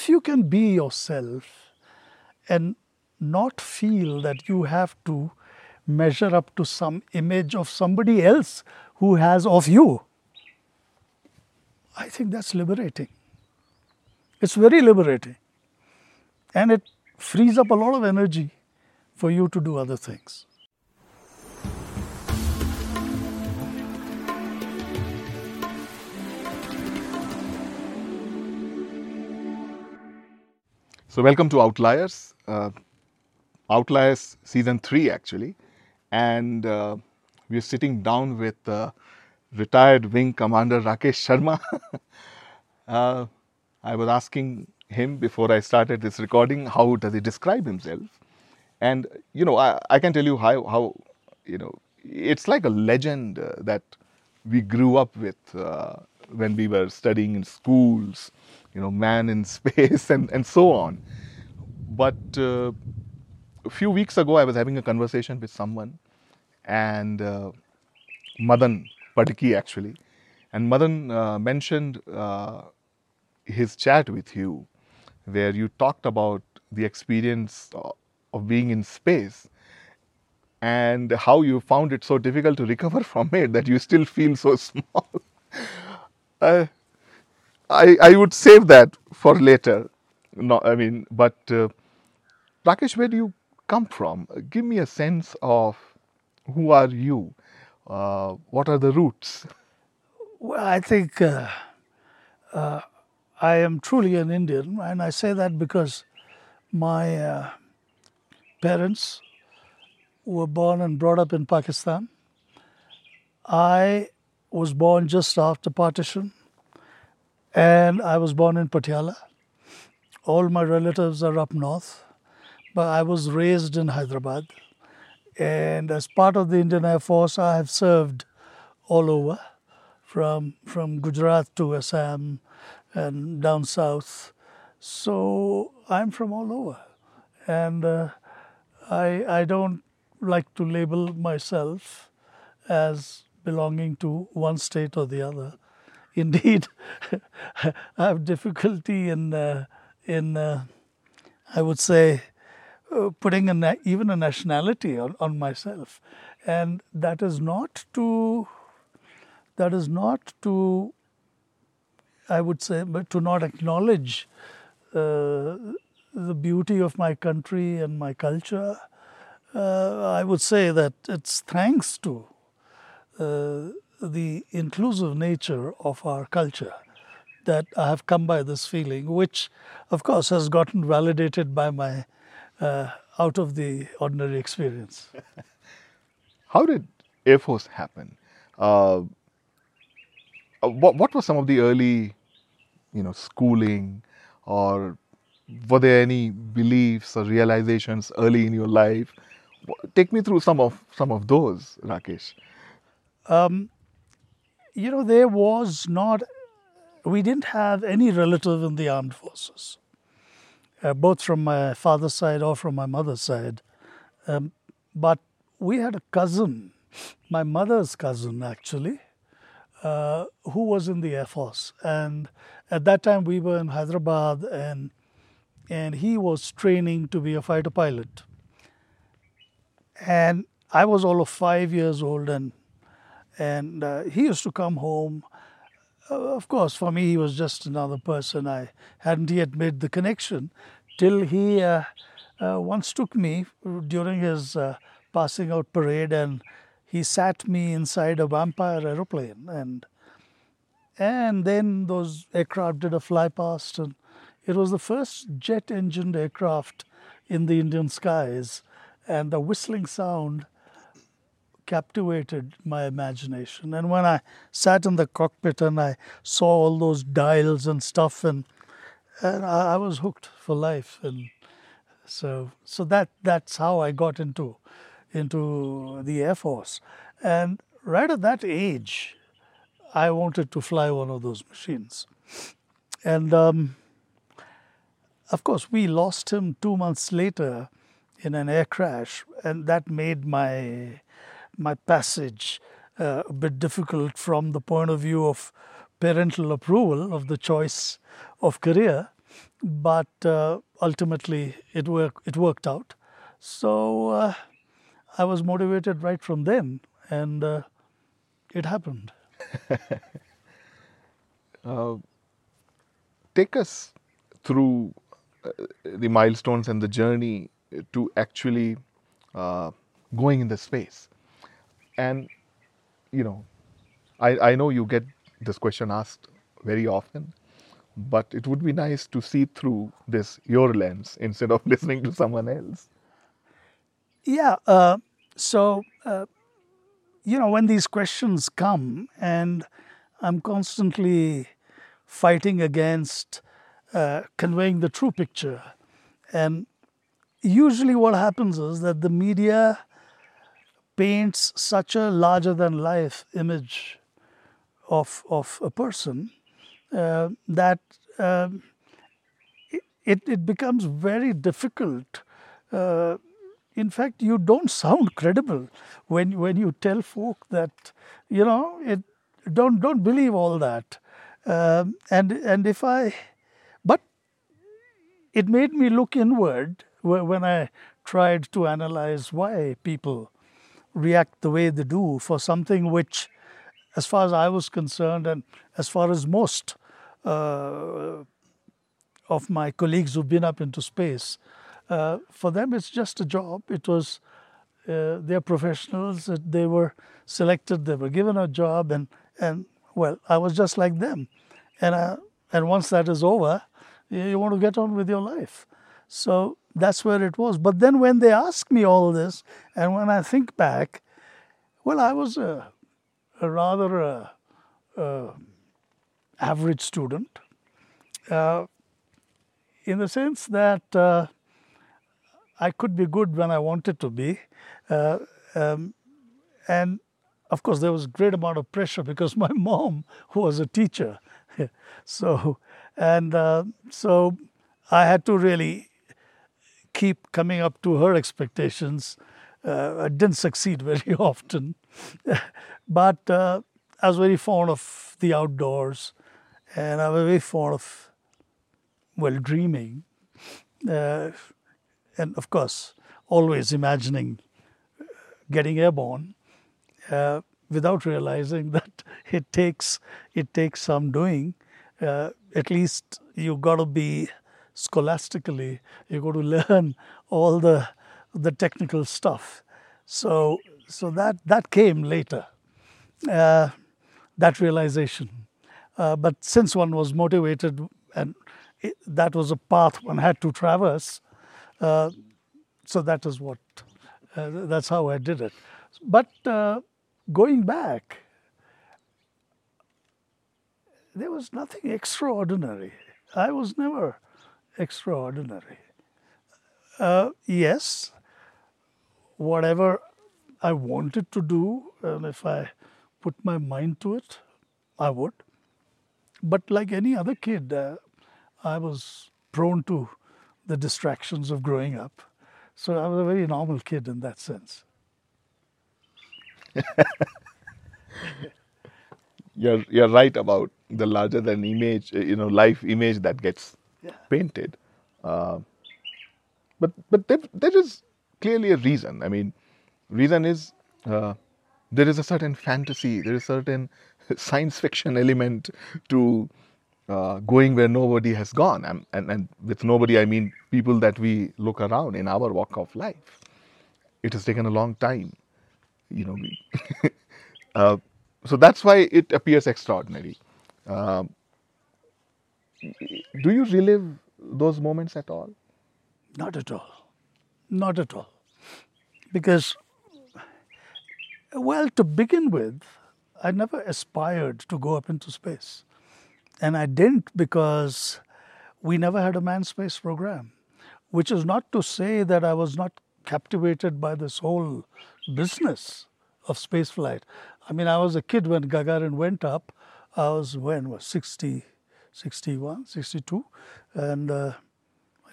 if you can be yourself and not feel that you have to measure up to some image of somebody else who has of you, I think that's liberating. It's very liberating. And it frees up a lot of energy for you to do other things. So, welcome to Outliers. Uh, Outliers season 3 actually. And uh, we're sitting down with uh, retired wing commander Rakesh Sharma. Uh, I was asking him before I started this recording how does he describe himself. And, you know, I, I can tell you how, how, you know, it's like a legend uh, that we grew up with uh, when we were studying in schools you know, man in space and, and so on. But uh, a few weeks ago, I was having a conversation with someone, and uh, Madan Padaki actually, and Madan uh, mentioned uh, his chat with you, where you talked about the experience of being in space and how you found it so difficult to recover from it that you still feel so small. I, I would save that for later. No, I mean, but uh, Rakesh, where do you come from? Give me a sense of who are you? Uh, what are the roots? Well, I think uh, uh, I am truly an Indian, and I say that because my uh, parents were born and brought up in Pakistan. I was born just after partition and I was born in Patiala. All my relatives are up north, but I was raised in Hyderabad. And as part of the Indian Air Force, I have served all over, from from Gujarat to Assam and down south. So I'm from all over, and uh, I I don't like to label myself as belonging to one state or the other indeed I have difficulty in uh, in uh, I would say uh, putting a na- even a nationality on, on myself, and that is not to that is not to I would say but to not acknowledge uh, the beauty of my country and my culture. Uh, I would say that it's thanks to uh, the inclusive nature of our culture that I have come by this feeling, which, of course, has gotten validated by my uh, out of the ordinary experience. How did Air Force happen? Uh, uh, what, what were some of the early, you know, schooling, or were there any beliefs or realizations early in your life? Take me through some of some of those, Rakesh. Um, you know, there was not, we didn't have any relative in the armed forces, uh, both from my father's side or from my mother's side. Um, but we had a cousin, my mother's cousin actually, uh, who was in the Air Force. And at that time, we were in Hyderabad, and and he was training to be a fighter pilot. And I was all of five years old, and and uh, he used to come home. Uh, of course, for me, he was just another person. I hadn't yet made the connection till he uh, uh once took me during his uh, passing out parade and he sat me inside a vampire aeroplane and and then those aircraft did a fly past and it was the first jet engined aircraft in the Indian skies and the whistling sound captivated my imagination. And when I sat in the cockpit and I saw all those dials and stuff, and, and I, I was hooked for life. And so, so that that's how I got into into the Air Force. And right at that age, I wanted to fly one of those machines. And um, of course, we lost him two months later in an air crash, and that made my my passage uh, a bit difficult from the point of view of parental approval of the choice of career. but uh, ultimately it worked. It worked out. So uh, I was motivated right from then, and uh, it happened. Take us through uh, the milestones and the journey to actually uh, going in the space. And you know, I, I know you get this question asked very often, but it would be nice to see through this your lens instead of listening to someone else. Yeah. Uh, so, uh, you know, when these questions come, and I'm constantly fighting against uh, conveying the true picture, and usually what happens is that the media paints such a larger than life image of, of a person uh, that um, it, it becomes very difficult. Uh, in fact, you don't sound credible when, when you tell folk that, you know, it, don't, don't believe all that. Um, and, and if I, but it made me look inward when I tried to analyze why people react the way they do for something which, as far as I was concerned, and as far as most uh, of my colleagues who've been up into space, uh, for them it's just a job. It was uh, they're professionals. They were selected. They were given a job, and and well, I was just like them. And uh, and once that is over, you want to get on with your life. So that's where it was. But then when they ask me all this, and when I think back, well, I was a, a rather a, a average student, uh, in the sense that uh, I could be good when I wanted to be, uh, um, and of course there was a great amount of pressure because my mom was a teacher, so and uh, so I had to really keep coming up to her expectations. Uh, I didn't succeed very often, but uh, I was very fond of the outdoors, and I was very fond of, well, dreaming, uh, and of course, always imagining getting airborne, uh, without realizing that it takes it takes some doing. Uh, at least you've got to be scholastically. You got to learn all the the technical stuff. So so that that came later. Uh, that realization. Uh, but since one was motivated and it, that was a path one had to traverse, uh, so that is what uh, that's how I did it. But uh, going back, there was nothing extraordinary. I was never extraordinary. Uh, yes, whatever I wanted to do, if I put my mind to it, I would. But like any other kid, uh, I was prone to the distractions of growing up. So I was a very normal kid in that sense. you're you're right about the larger than image, you know, life image that gets Yeah. painted. Uh, but but there, there is clearly a reason. I mean, reason is uh, there is a certain fantasy, there is certain science fiction element to uh, going where nobody has gone, and, and and with nobody I mean people that we look around in our walk of life. It has taken a long time, you know. Uh, so that's why it appears extraordinary. Um, do you relive those moments at all? Not at all. Not at all. Because, well, to begin with, I never aspired to go up into space. And I didn't because we never had a manned space program, which is not to say that I was not captivated by this whole business of space flight. I mean, I was a kid when Gagarin went up. I was, when, was 60, 61, 62. And uh,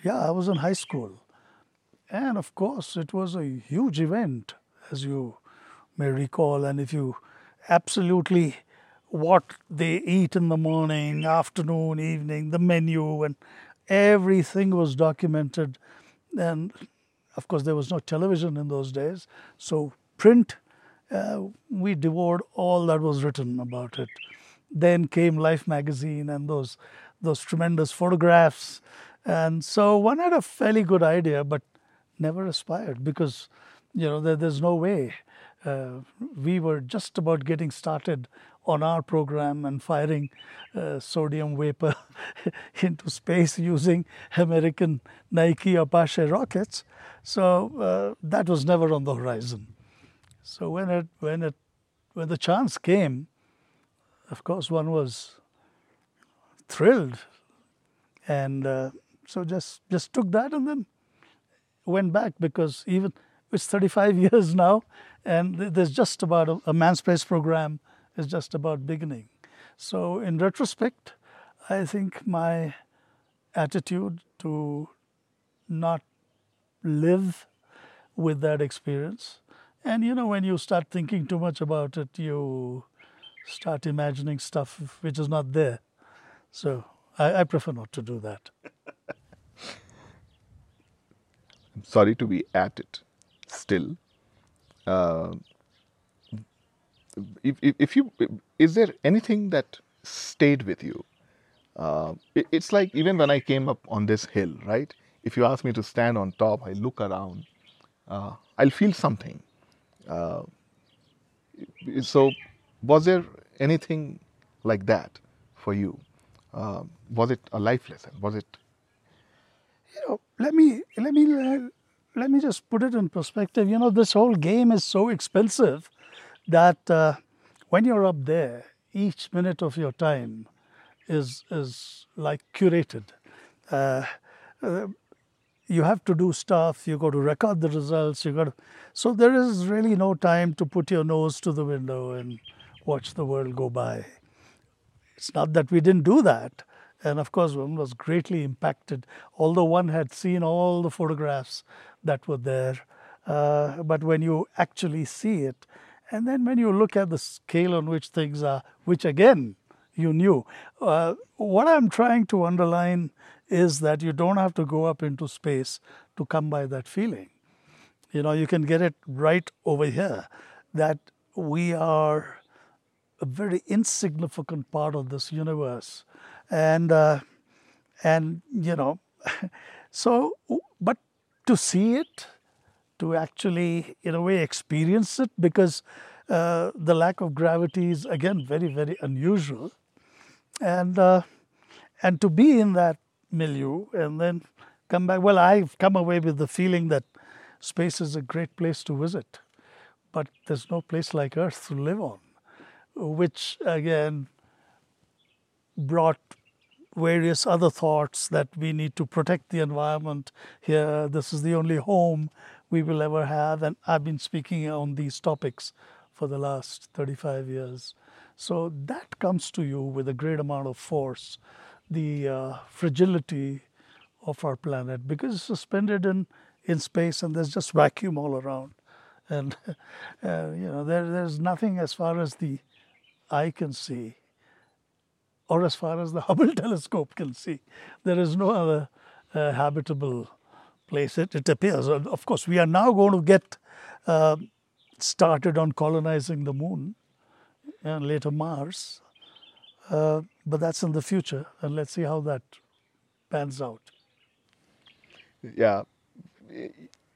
yeah, I was in high school. And of course, it was a huge event, as you may recall. And if you absolutely what they eat in the morning, afternoon, evening, the menu, and everything was documented. And of course, there was no television in those days. So, print, uh, we devoured all that was written about it. Then came Life magazine and those, those tremendous photographs. And so one had a fairly good idea, but never aspired because, you know, there, there's no way. Uh, we were just about getting started on our program and firing uh, sodium vapor into space using American Nike Apache rockets. So uh, that was never on the horizon. So when it when it when the chance came, of course one was thrilled, and uh, so just just took that and then went back because even it's 35 years now, and there's just about a, a manned space program is just about beginning. So in retrospect, I think my attitude to not live with that experience. And you know, when you start thinking too much about it, you start imagining stuff which is not there. So I, I prefer not to do that. I'm sorry to be at it still. Uh, if, if, if, you is there anything that stayed with you? Uh, it, it's like even when I came up on this hill, right? If you ask me to stand on top, I look around, uh, I'll feel something. Uh, so, was there anything like that for you? Uh, was it a life lesson? Was it? You know, let me let me let me just put it in perspective. You know, this whole game is so expensive that uh, when you're up there, each minute of your time is is like curated. Uh, uh, you have to do stuff. You got to record the results. You got to, so there is really no time to put your nose to the window and watch the world go by. It's not that we didn't do that, and of course one was greatly impacted. Although one had seen all the photographs that were there, uh, but when you actually see it, and then when you look at the scale on which things are, which again you knew, uh, what I'm trying to underline is that you don't have to go up into space to come by that feeling. You know, you can get it right over here that we are a very insignificant part of this universe. And, uh, and you know, so, but to see it, to actually, in a way, experience it, because uh, the lack of gravity is, again, very, very unusual. And, uh, and to be in that milieu and then come back. Well, I've come away with the feeling that space is a great place to visit, but there's no place like Earth to live on, which again brought various other thoughts that we need to protect the environment here. This is the only home we will ever have. And I've been speaking on these topics for the last 35 years. So that comes to you with a great amount of force the uh, fragility of our planet because it's suspended in, in space and there's just vacuum all around. And, uh, you know, there, there's nothing as far as the eye can see or as far as the Hubble telescope can see. There is no other uh, habitable place, it, it appears. Of course, we are now going to get uh, started on colonizing the moon and later Mars. Uh, but that's in the future, and let's see how that pans out. Yeah,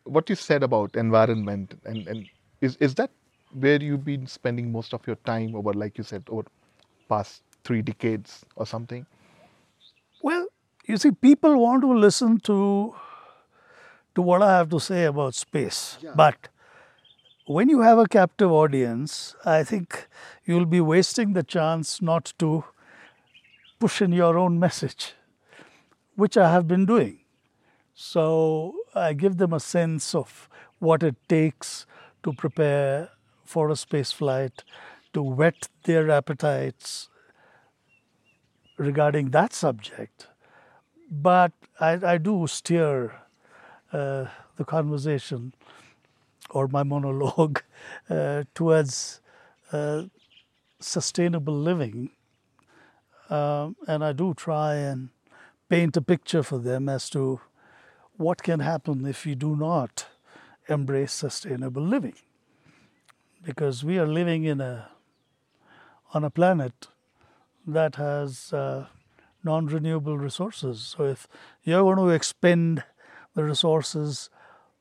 what you said about environment and, and is is that where you've been spending most of your time over, like you said, over past three decades or something? Well, you see, people want to listen to to what I have to say about space, yeah. but when you have a captive audience, I think you'll be wasting the chance not to push in your own message, which I have been doing. So I give them a sense of what it takes to prepare for a space flight, to whet their appetites regarding that subject. But I, I do steer uh, the conversation or my monologue uh, towards uh, sustainable living. Um, and I do try and paint a picture for them as to what can happen if we do not embrace sustainable living. Because we are living in a, on a planet that has uh, non renewable resources. So if you're going to expend the resources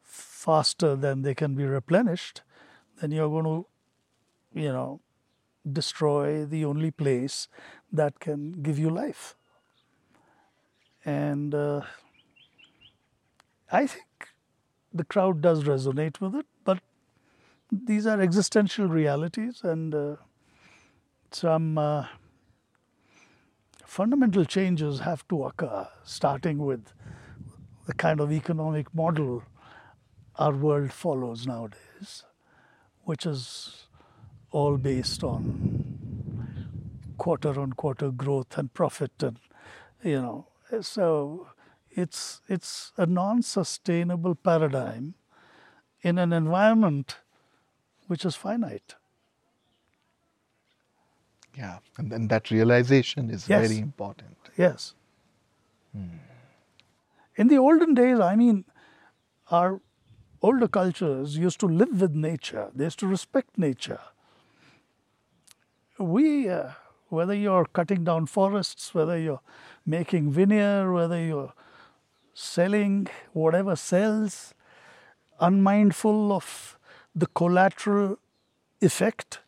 faster than they can be replenished, then you're going to, you know, destroy the only place that can give you life. And uh, I think the crowd does resonate with it, these are existential realities, and uh, some uh, fundamental changes have to occur, starting with the kind of economic model our world follows nowadays, which is all based on quarter on quarter growth and profit and you know so it's it's a non-sustainable paradigm in an environment which is finite. Yeah and then that realization is Yes. very important. Yes. In the olden days i mean our older cultures used to live with nature. They used to respect nature. We, uh, whether you're cutting down forests, whether you're making veneer, whether you're selling whatever sells, unmindful of the collateral effect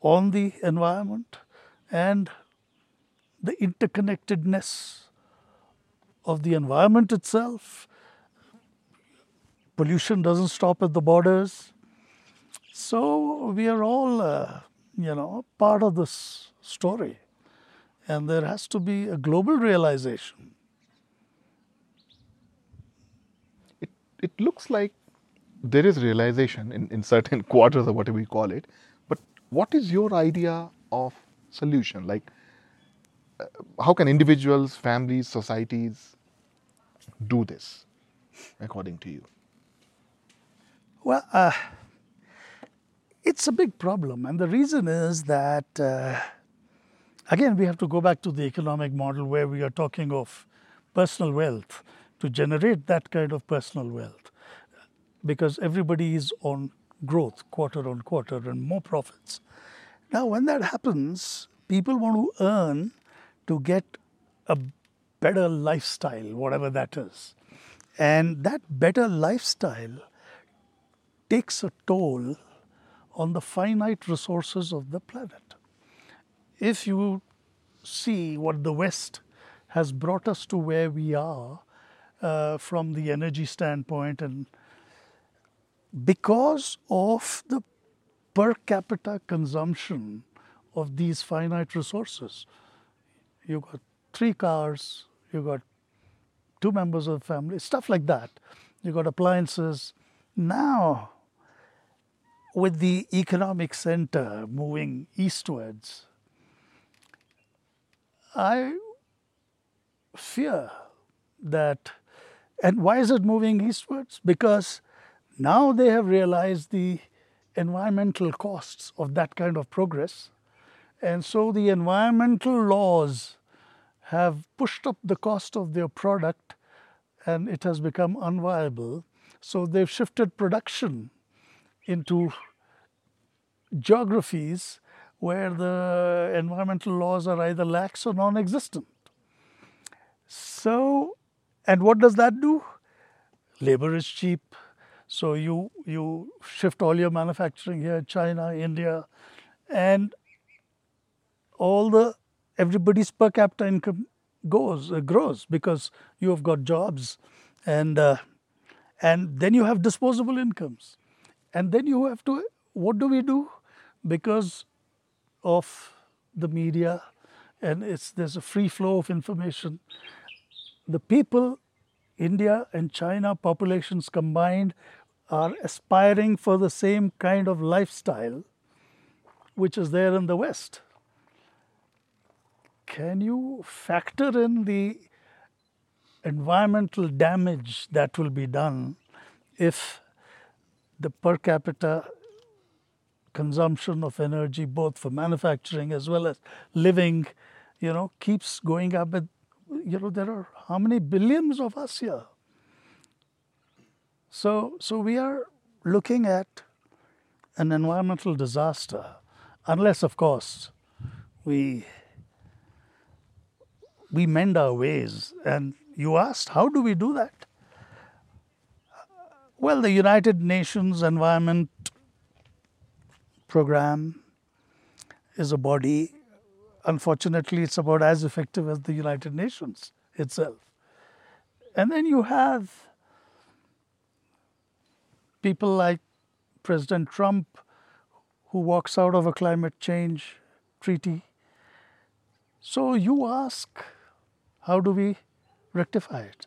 on the environment and the interconnectedness of the environment itself. Pollution doesn't stop at the borders. So we are all, uh, you know, part of this story. And there has to be a global realization. it, it looks like there is realization in, in certain quarters or whatever we call it but what is your idea of solution like uh, how can individuals families societies do this according to you Well, uh, it's a big problem. And the reason is that, uh, again, we have to go back to the economic model where we are talking of personal wealth to generate that kind of personal wealth because everybody is on growth quarter on quarter and more profits. Now, when that happens, people want to earn to get a better lifestyle, whatever that is. And that better lifestyle takes a toll on the finite resources of the planet. If you see what the West has brought us to where we are uh, from the energy standpoint, and because of the per capita consumption of these finite resources, you got three cars, you got two members of the family, stuff like that. You got appliances. Now, with the economic center moving eastwards, I fear that, and why is it moving eastwards? Because now they have realized the environmental costs of that kind of progress. And so the environmental laws have pushed up the cost of their product and it has become unviable. So they've shifted production into geographies where the environmental laws are either lax or non existent. So, and what does that do? Labor is cheap. So you, you shift all your manufacturing here, China, India, and all the everybody's per capita income goes uh, grows because you have got jobs, and uh, and then you have disposable incomes, and then you have to what do we do? Because of the media, and it's there's a free flow of information. The people, India and China populations combined, are aspiring for the same kind of lifestyle which is there in the West. Can you factor in the environmental damage that will be done if the per capita consumption of energy, both for manufacturing as well as living, you know, keeps going up at you know, there are how many billions of us here? So, so we are looking at an environmental disaster, unless, of course, we we mend our ways. And you asked, how do we do that? Well, the United Nations Environment Program is a body. Unfortunately, it's about as effective as the United Nations itself. And then you have people like President Trump, who walks out of a climate change treaty. So you ask, how do we rectify it?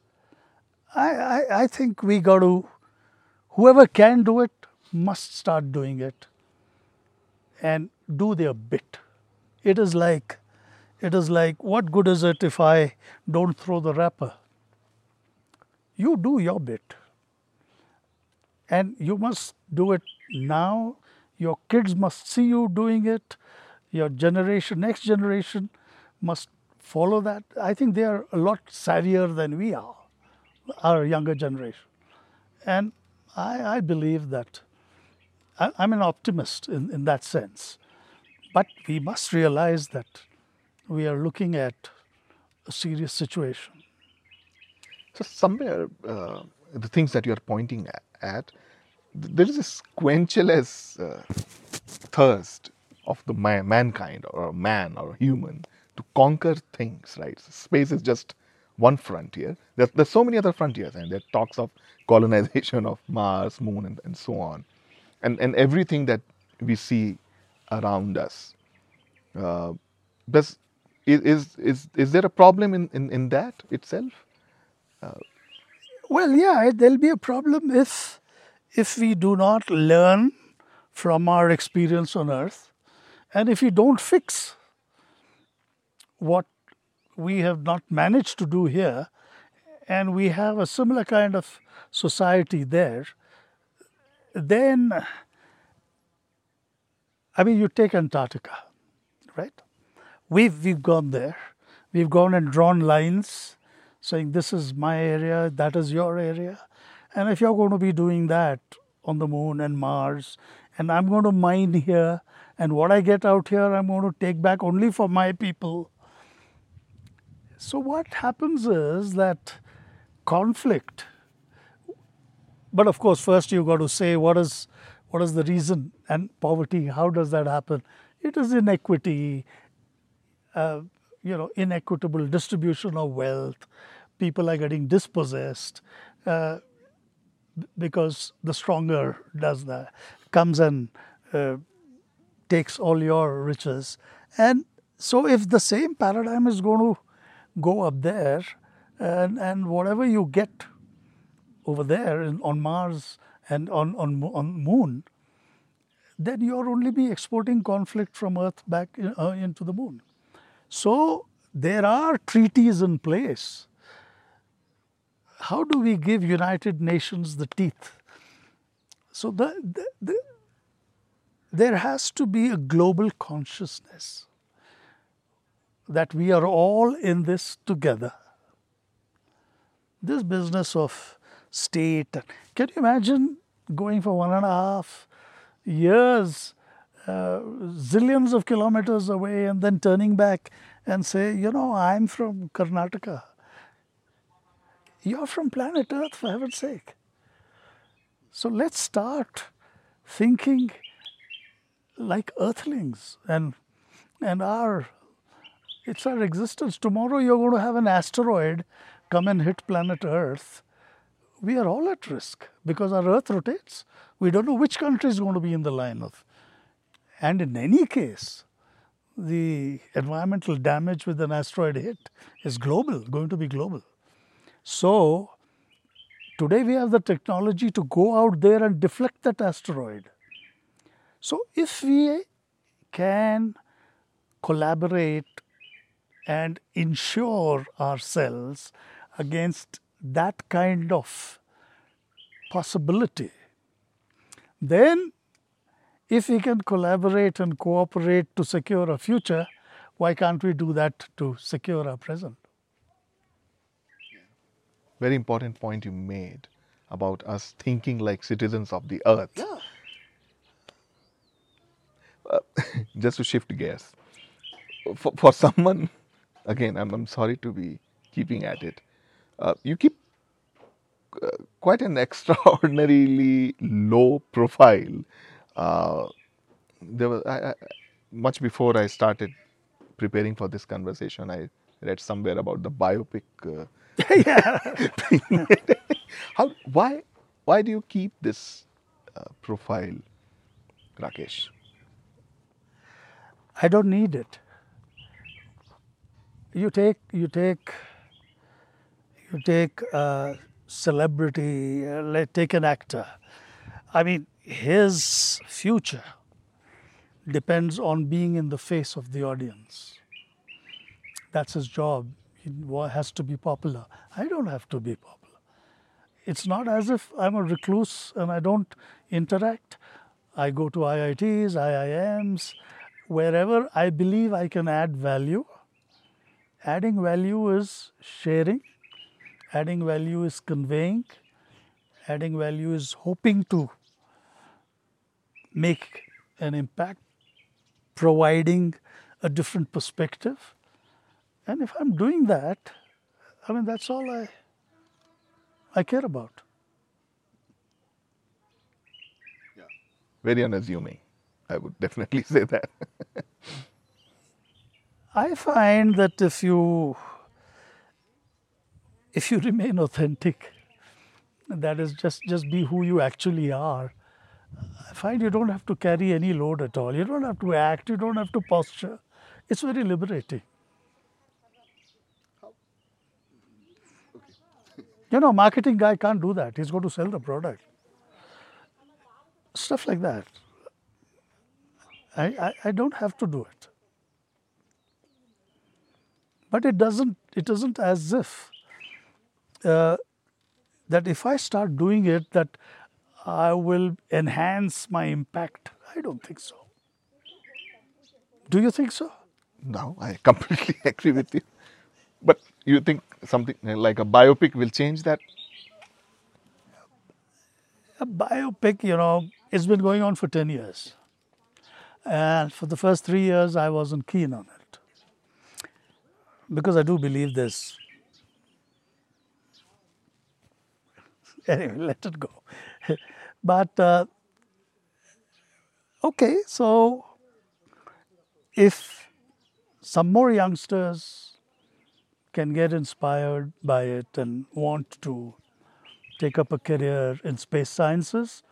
I, I, I think we got to, whoever can do it must start doing it and do their bit. It is like, it is like, what good is it if I don't throw the wrapper? You do your bit. And you must do it now. Your kids must see you doing it. Your generation, next generation, must follow that. I think they are a lot savvier than we are, our younger generation. And I, I believe that I, I'm an optimist in, in that sense. But we must realize that we are looking at a serious situation. So somewhere, uh, the things that you're pointing at, at there is this quenchless uh, thirst of the man, mankind or man or human to conquer things, right? Space is just one frontier. There's, there's so many other frontiers, and there talks of colonization of Mars, Moon, and, and so on, and and everything that we see around us. Uh, does is is is there a problem in in, in that itself? Uh, well, yeah, there'll be a problem if if we do not learn from our experience on earth and if we don't fix what we have not managed to do here and we have a similar kind of society there then i mean you take antarctica right? We've we've gone there. We've gone and drawn lines saying this is my area that is your area and if you're going to be doing that on the moon and Mars, and I'm going to mine here, and what I get out here, I'm going to take back only for my people. So, what happens is that conflict, but of course, first you've got to say what is, what is the reason and poverty, how does that happen? It is inequity, uh, you know, inequitable distribution of wealth, people are getting dispossessed. Uh, because the stronger does that, comes and uh, takes all your riches. And so, if the same paradigm is going to go up there, and, and whatever you get over there on Mars and on, on, on Moon, then you're only be exporting conflict from Earth back in, uh, into the Moon. So, there are treaties in place how do we give United Nations the teeth? So the, the, the, there has to be a global consciousness that we are all in this together. This business of state, can you imagine going for one and a half years, uh, zillions of kilometers away, and then turning back and say, you know, I'm from Karnataka. You're from planet Earth, for heaven's sake. So let's start thinking like earthlings and and our it's our existence. Tomorrow you're going to have an asteroid come and hit planet Earth. We are all at risk because our Earth rotates. We don't know which country is going to be in the line of. And in any case, the environmental damage with an asteroid hit is global, going to be global. So, today we have the technology to go out there and deflect that asteroid. So, if we can collaborate and insure ourselves against that kind of possibility, then if we can collaborate and cooperate to secure a future, why can't we do that to secure our present? Very important point you made about us thinking like citizens of the earth. Yeah. Uh, just to shift gears, for, for someone, again, I'm, I'm sorry to be keeping at it, uh, you keep uh, quite an extraordinarily low profile. Uh, there was I, I, much before I started preparing for this conversation, I read somewhere about the biopic. Uh, yeah. How? Why? Why do you keep this uh, profile, Rakesh? I don't need it. You take you take you take a celebrity, uh, take an actor. I mean, his future depends on being in the face of the audience. That's his job. He has to be popular. I don't have to be popular. It's not as if I'm a recluse and I don't interact. I go to IITs, IIMs, wherever I believe I can add value. Adding value is sharing, adding value is conveying, adding value is hoping to make an impact, providing a different perspective. And if I'm doing that, I mean, that's all I, I care about. Yeah. Very unassuming. I would definitely say that. I find that if you if you remain authentic, that is just just be who you actually are. I find you don't have to carry any load at all. You don't have to act. You don't have to posture. It's very liberating. You know, marketing guy can't do that. He's going to sell the product. Stuff like that. I, I, I don't have to do it. But it doesn't. It isn't as if uh, that if I start doing it, that I will enhance my impact. I don't think so. Do you think so? no, I completely agree with you. But you think something like a biopic will change that? A biopic, you know, it's been going on for 10 years. And for the first three years, I wasn't keen on it. Because I do believe this. Anyway, let it go. but, uh, okay, so if some more youngsters can get inspired by it and want to take up a career in space sciences,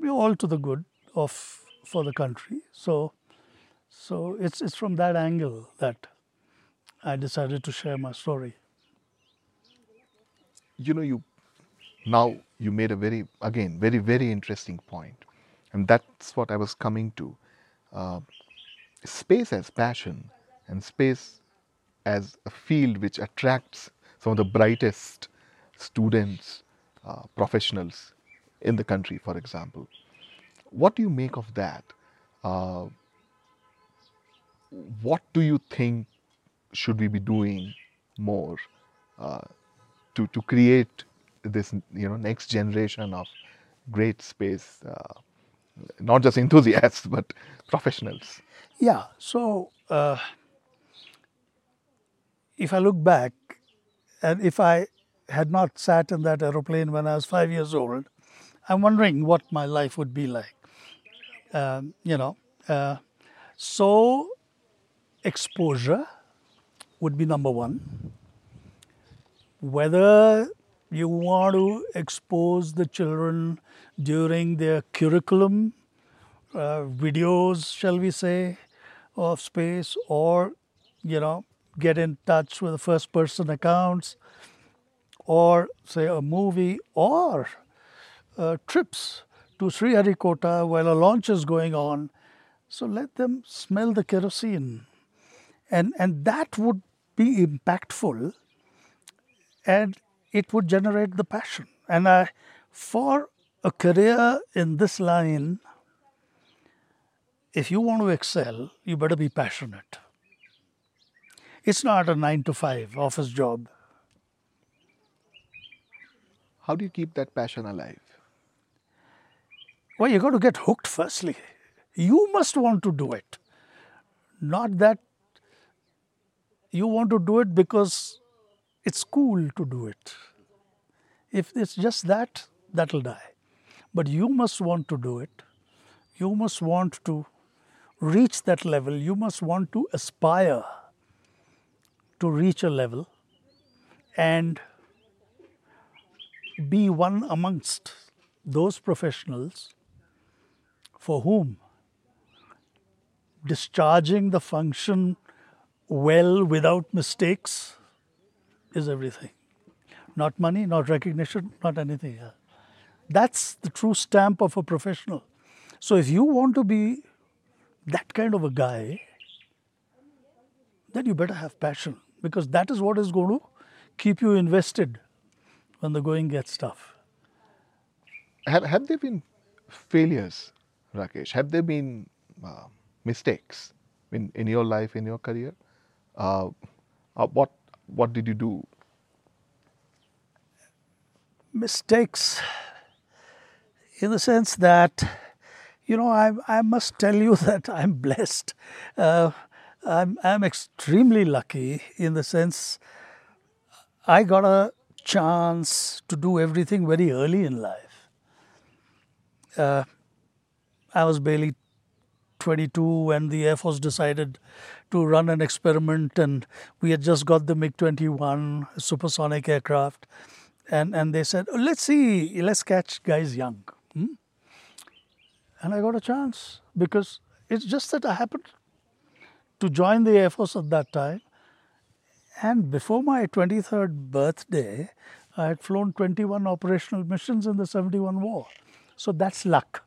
be all to the good of for the country. So, so it's it's from that angle that I decided to share my story. you know you now you made a very again very very interesting point and that's what i was coming to uh, space as passion and space as a field which attracts some of the brightest students uh, professionals in the country for example what do you make of that uh, what do you think should we be doing more uh, to to create this you know next generation of great space uh, not just enthusiasts but professionals Yeah. So uh, if I look back, and if I had not sat in that aeroplane when I was five years old, I'm wondering what my life would be like. Um, you know, uh, so exposure would be number one. Whether you want to expose the children during their curriculum, uh, videos, shall we say, of space, or you know, get in touch with the first person accounts, or say a movie, or uh, trips to Sriharikota while a launch is going on. So let them smell the kerosene, and and that would be impactful, and it would generate the passion. And I, for a career in this line, if you want to excel, you better be passionate. It's not a nine to five office job. How do you keep that passion alive? Well, you got to get hooked firstly. You must want to do it. Not that you want to do it because it's cool to do it. If it's just that, that'll die. But you must want to do it. You must want to reach that level. You must want to aspire to reach a level and be one amongst those professionals for whom discharging the function well without mistakes is everything. Not money, not recognition, not anything else. That's the true stamp of a professional. So if you want to be that kind of a guy, then you better have passion because that is what is going to keep you invested when the going gets tough. Have, have there been failures, Rakesh? Have there been uh, mistakes in, in your life, in your career? Uh, uh, what, what did you do? Mistakes in the sense that, you know, I, I must tell you that I'm blessed. I'm, I'm extremely lucky in the sense I got a chance to do everything very early in life. Uh, I was barely 22 when the Air Force decided to run an experiment, and we had just got the MiG 21 supersonic aircraft. And, and they said, oh, let's see, let's catch guys young. Hmm? And I got a chance because it's just that I happened to join the Air Force at that time. And before my 23rd birthday, I had flown 21 operational missions in the 71 war. So that's luck.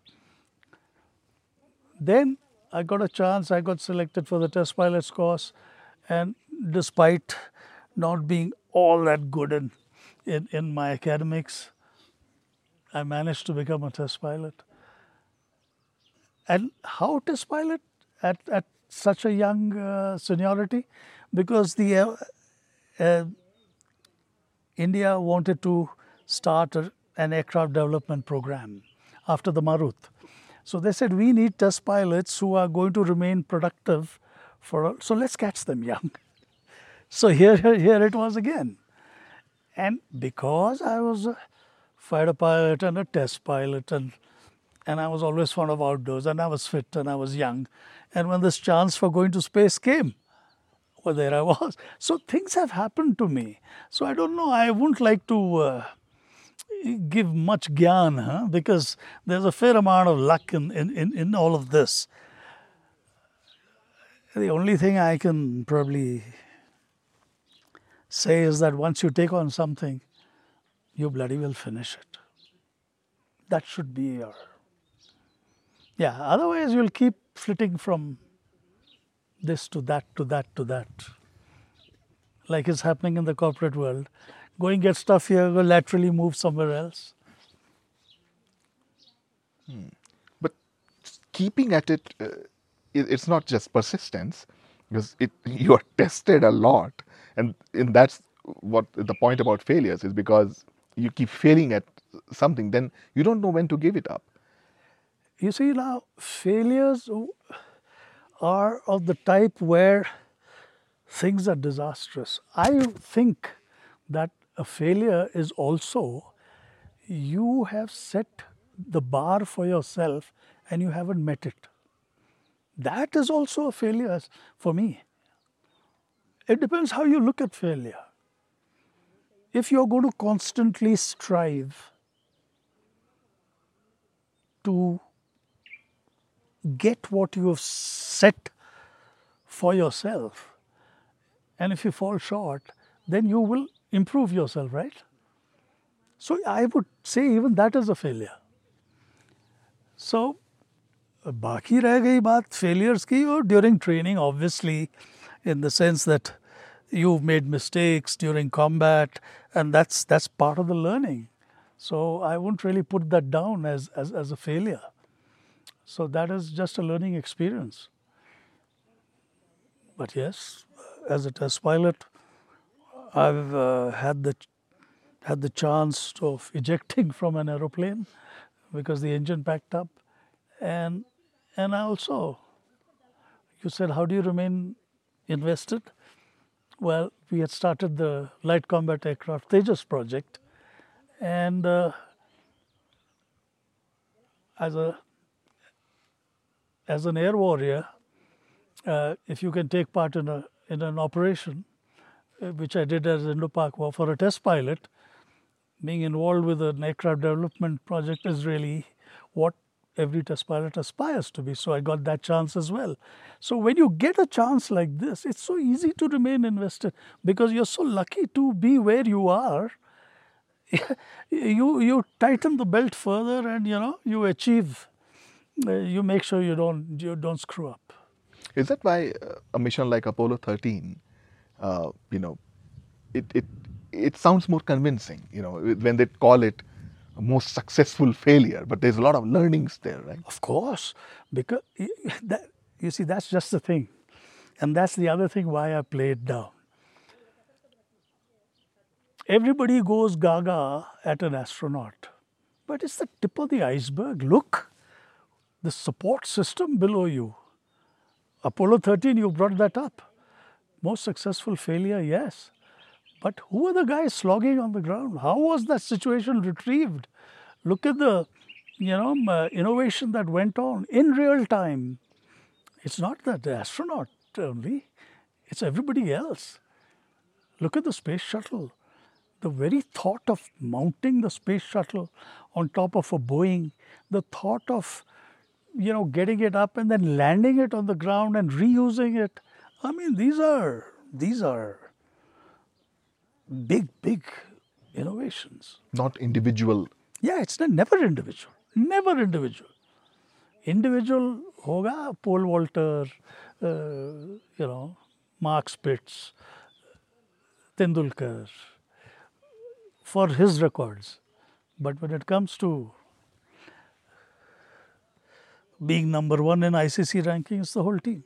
Then I got a chance, I got selected for the test pilots course, and despite not being all that good in, in, in my academics, I managed to become a test pilot. And how test pilot at, at such a young uh, seniority? Because the uh, uh, India wanted to start a, an aircraft development program after the Marut. So they said, we need test pilots who are going to remain productive for, so let's catch them young. So here, here it was again. And because I was a fighter pilot and a test pilot and and I was always fond of outdoors and I was fit and I was young. And when this chance for going to space came, well, there I was. So things have happened to me. So I don't know, I wouldn't like to uh, give much gyan, huh? because there's a fair amount of luck in, in, in, in all of this. The only thing I can probably say is that once you take on something, you bloody well finish it. That should be your. Yeah, otherwise you'll keep flitting from this to that to that to that. Like is happening in the corporate world. Going get stuff here, go laterally move somewhere else. But keeping at it, uh, it, it's not just persistence, because it you are tested a lot, and, and that's what the point about failures is because you keep failing at something, then you don't know when to give it up. You see now, failures are of the type where things are disastrous. I think that a failure is also you have set the bar for yourself and you haven't met it. That is also a failure for me. It depends how you look at failure. If you're going to constantly strive to get what you have set for yourself, and if you fall short, then you will improve yourself, right? So I would say even that is a failure. So बाकी रह गई बात failures की और during training obviously in the sense that you've made mistakes during combat and that's that's part of the learning. So I wouldn't really put that down as, as, as a failure. So that is just a learning experience. But yes, as a test pilot, I've uh, had the had the chance of ejecting from an aeroplane because the engine packed up, and and I also, you said, how do you remain invested? Well, we had started the light combat aircraft Tejas project, and uh, as a as an air warrior, uh, if you can take part in a in an operation, uh, which I did as Indo-Pak War for a test pilot, being involved with an aircraft development project is really what every test pilot aspires to be. So I got that chance as well. So when you get a chance like this, it's so easy to remain invested because you're so lucky to be where you are. you you tighten the belt further, and you know you achieve. Uh, you make sure you don't you don't screw up. Is that why uh, a mission like Apollo 13, uh, you know, it, it it sounds more convincing, you know, when they call it a most successful failure, but there's a lot of learnings there, right? Of course, because that, you see, that's just the thing, and that's the other thing why I play it down. Everybody goes gaga at an astronaut, but it's the tip of the iceberg. Look, the support system below you. Apollo 13, you brought that up. Most successful failure, yes. But who are the guys slogging on the ground? How was that situation retrieved? Look at the, you know, uh, innovation that went on in real time. It's not that the astronaut only; it's everybody else. Look at the space shuttle. The very thought of mounting the space shuttle on top of a Boeing, the thought of, you know, getting it up and then landing it on the ground and reusing it. I mean, these are these are big, big innovations. Not individual. Yeah, it's never individual. Never individual. Individual hoga Pole Vaulter, uh, you know, Mark Spitz, Tendulkar, for his records. But when it comes to being number one in ICC rankings, the whole team.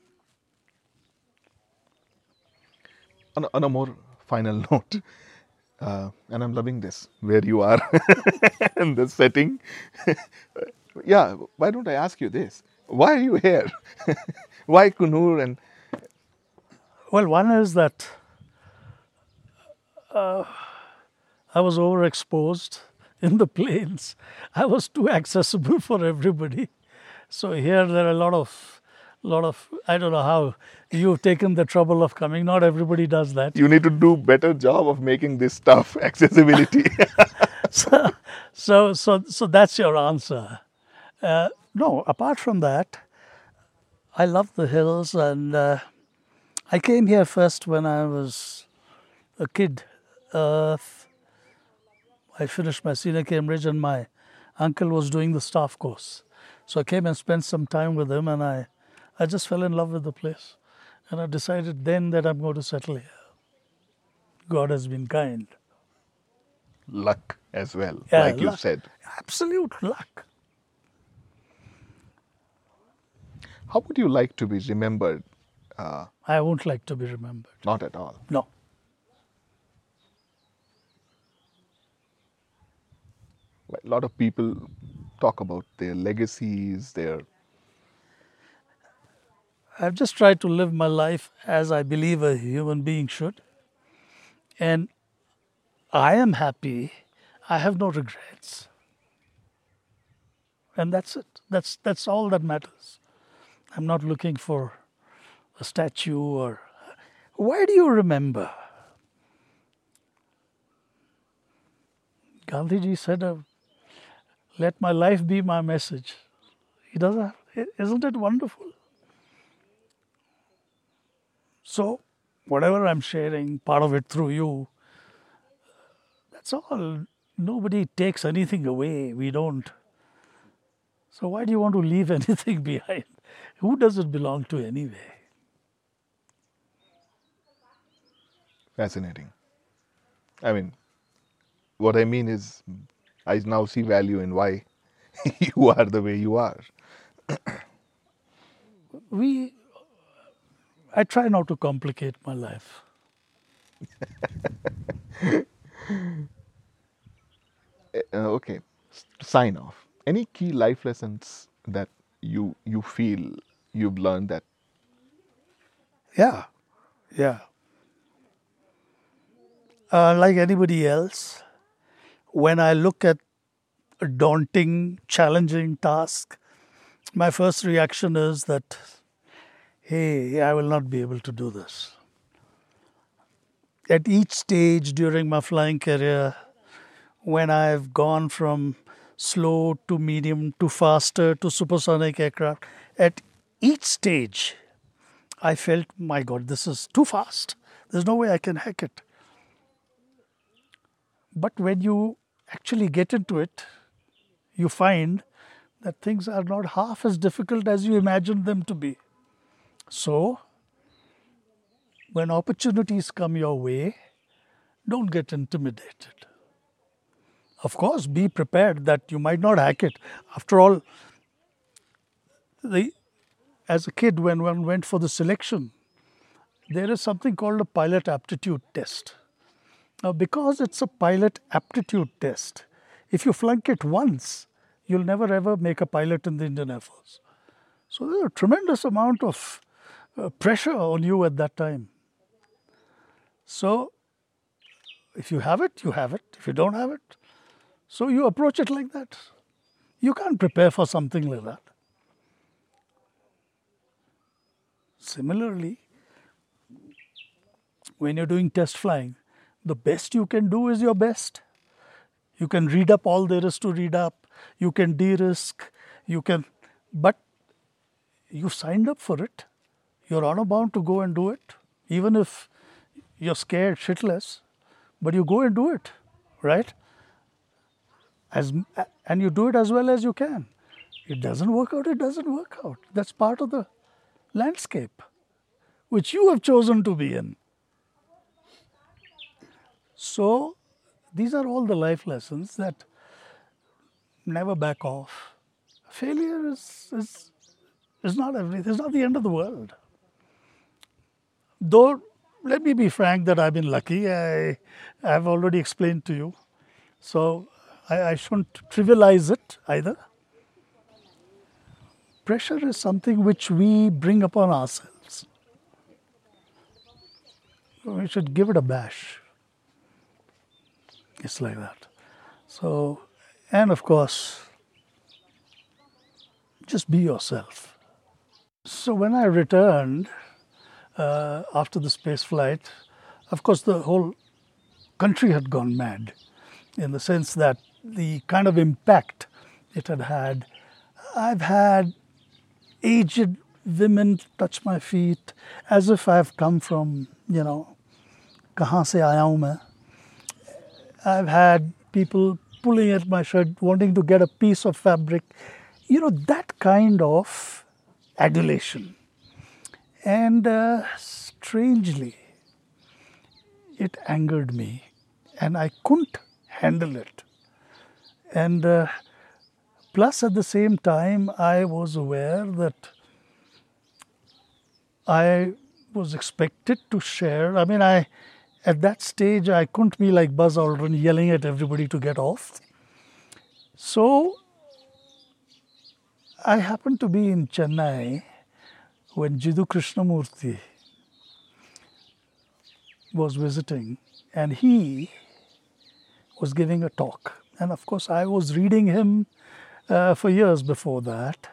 On a, on a more final note. Uh, and I'm loving this where you are in this setting. yeah, why don't I ask you this? Why are you here? why Coonoor And well, one is that uh, I was overexposed in the plains. I was too accessible for everybody. So here there are a lot of lot of I don't know how you've taken the trouble of coming. Not everybody does that. You need to do better job of making this stuff accessibility. so, so, so, so that's your answer. Uh, no, apart from that, I love the hills, and uh, I came here first when I was a kid. Uh, I finished my senior Cambridge, and my uncle was doing the staff course. So I came and spent some time with him, and I I just fell in love with the place. And I decided then that I'm going to settle here. God has been kind. Luck as well, Yeah, like you said. Absolute luck. How would you like to be remembered? Uh, I won't like to be remembered. not at all. No. A lot of people talk about their legacies, their I've just tried to live my life as I believe a human being should. And I am happy. I have no regrets. And that's it. That's, that's all that matters. I'm not looking for a statue or. Why do you remember? Gandhiji said, uh, Let my life be my message. He does that. Isn't it wonderful? So, whatever I'm sharing, part of it through you, that's all. Nobody takes anything away. We don't. So, why do you want to leave anything behind? Who does it belong to anyway? fascinating. I mean, what I mean is, I now see value in why you are the way you are. We, I try not to complicate my life. uh, okay, sign off. Any key life lessons that you you feel you've learned that Yeah, yeah. Uh, like anybody else, when I look at a daunting, challenging task, my first reaction is that, hey, I will not be able to do this. At each stage during my flying career, when I've gone from slow to medium to faster to supersonic aircraft, at each stage, I felt, my God, this is too fast. There's no way I can hack it. But when you actually get into it, you find that things are not half as difficult as you imagined them to be. So, when opportunities come your way, don't get intimidated. Of course, be prepared that you might not hack it. After all, the, as a kid, when one went for the selection, there is something called a pilot aptitude test. Now, because it's a pilot aptitude test, if you flunk it once, you'll never ever make a pilot in the Indian Air Force. So there's a tremendous amount of uh, pressure on you at that time. So if you have it, you have it. If you don't have it, so you approach it like that. You can't prepare for something like that. Similarly, when you're doing test flying, the best you can do is your best. You can read up all there is to read up, you can de risk, you can, but you signed up for it. You're honor bound to go and do it, even if you're scared shitless, but you go and do it, right? As, and you do it as well as you can. It doesn't work out, it doesn't work out. That's part of the landscape which you have chosen to be in. So, these are all the life lessons that never back off. Failure is, is, is not everything, it's not the end of the world. Though, let me be frank that I've been lucky. I, I've already explained to you. So, I, I shouldn't trivialize it either. Pressure is something which we bring upon ourselves. We should give it a bash. It's like that. So, and of course, just be yourself. So, when I returned uh, after the space flight, of course, the whole country had gone mad in the sense that the kind of impact it had had. I've had aged women touch my feet as if I've come from, you know, kahan se aaya. I've had people pulling at my shirt, wanting to get a piece of fabric. You know, that kind of adulation. And uh, strangely, it angered me, and I couldn't handle it. And uh, plus, at the same time, I was aware that I was expected to share. I mean, I at that stage I couldn't be like Buzz Aldrin yelling at everybody to get off. So I happened to be in Chennai when Jiddu Krishnamurti was visiting, and he was giving a talk. And of course, I was reading him uh, for years before that,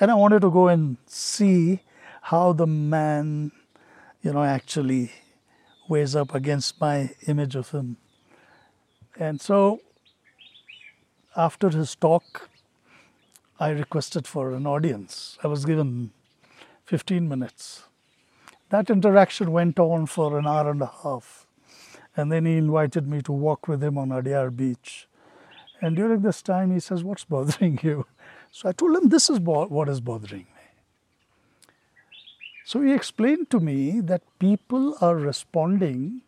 and I wanted to go and see how the man, you know, actually weighs up against my image of him. And so, after his talk, I requested for an audience. I was given 15 minutes. That interaction went on for an hour and a half. And then he invited me to walk with him on Adyar Beach. And during this time, he says, What's bothering you? So I told him, This is what is bothering. So he explained to me that people are responding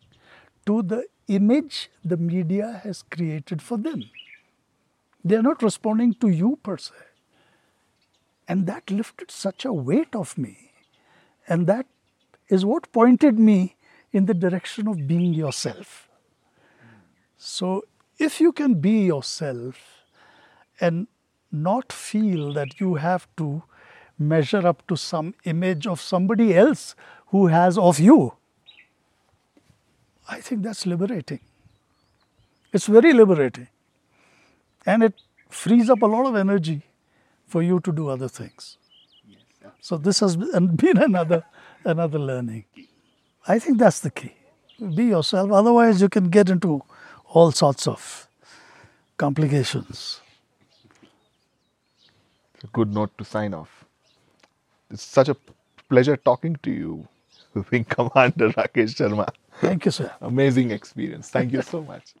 to the image the media has created for them. They are not responding to you per se. And that lifted such a weight off me. And that is what pointed me in the direction of being yourself. So if you can be yourself and not feel that you have to measure up to some image of somebody else who has of you, I think that's liberating. It's very liberating. And it frees up a lot of energy for you to do other things. So this has been another another learning. I think that's the key. Be yourself. Otherwise, you can get into all sorts of complications. It's a good note to sign off. It's such a pleasure talking to you, Wing Commander Rakesh Sharma. Thank you, sir. Amazing experience. Thank you so much.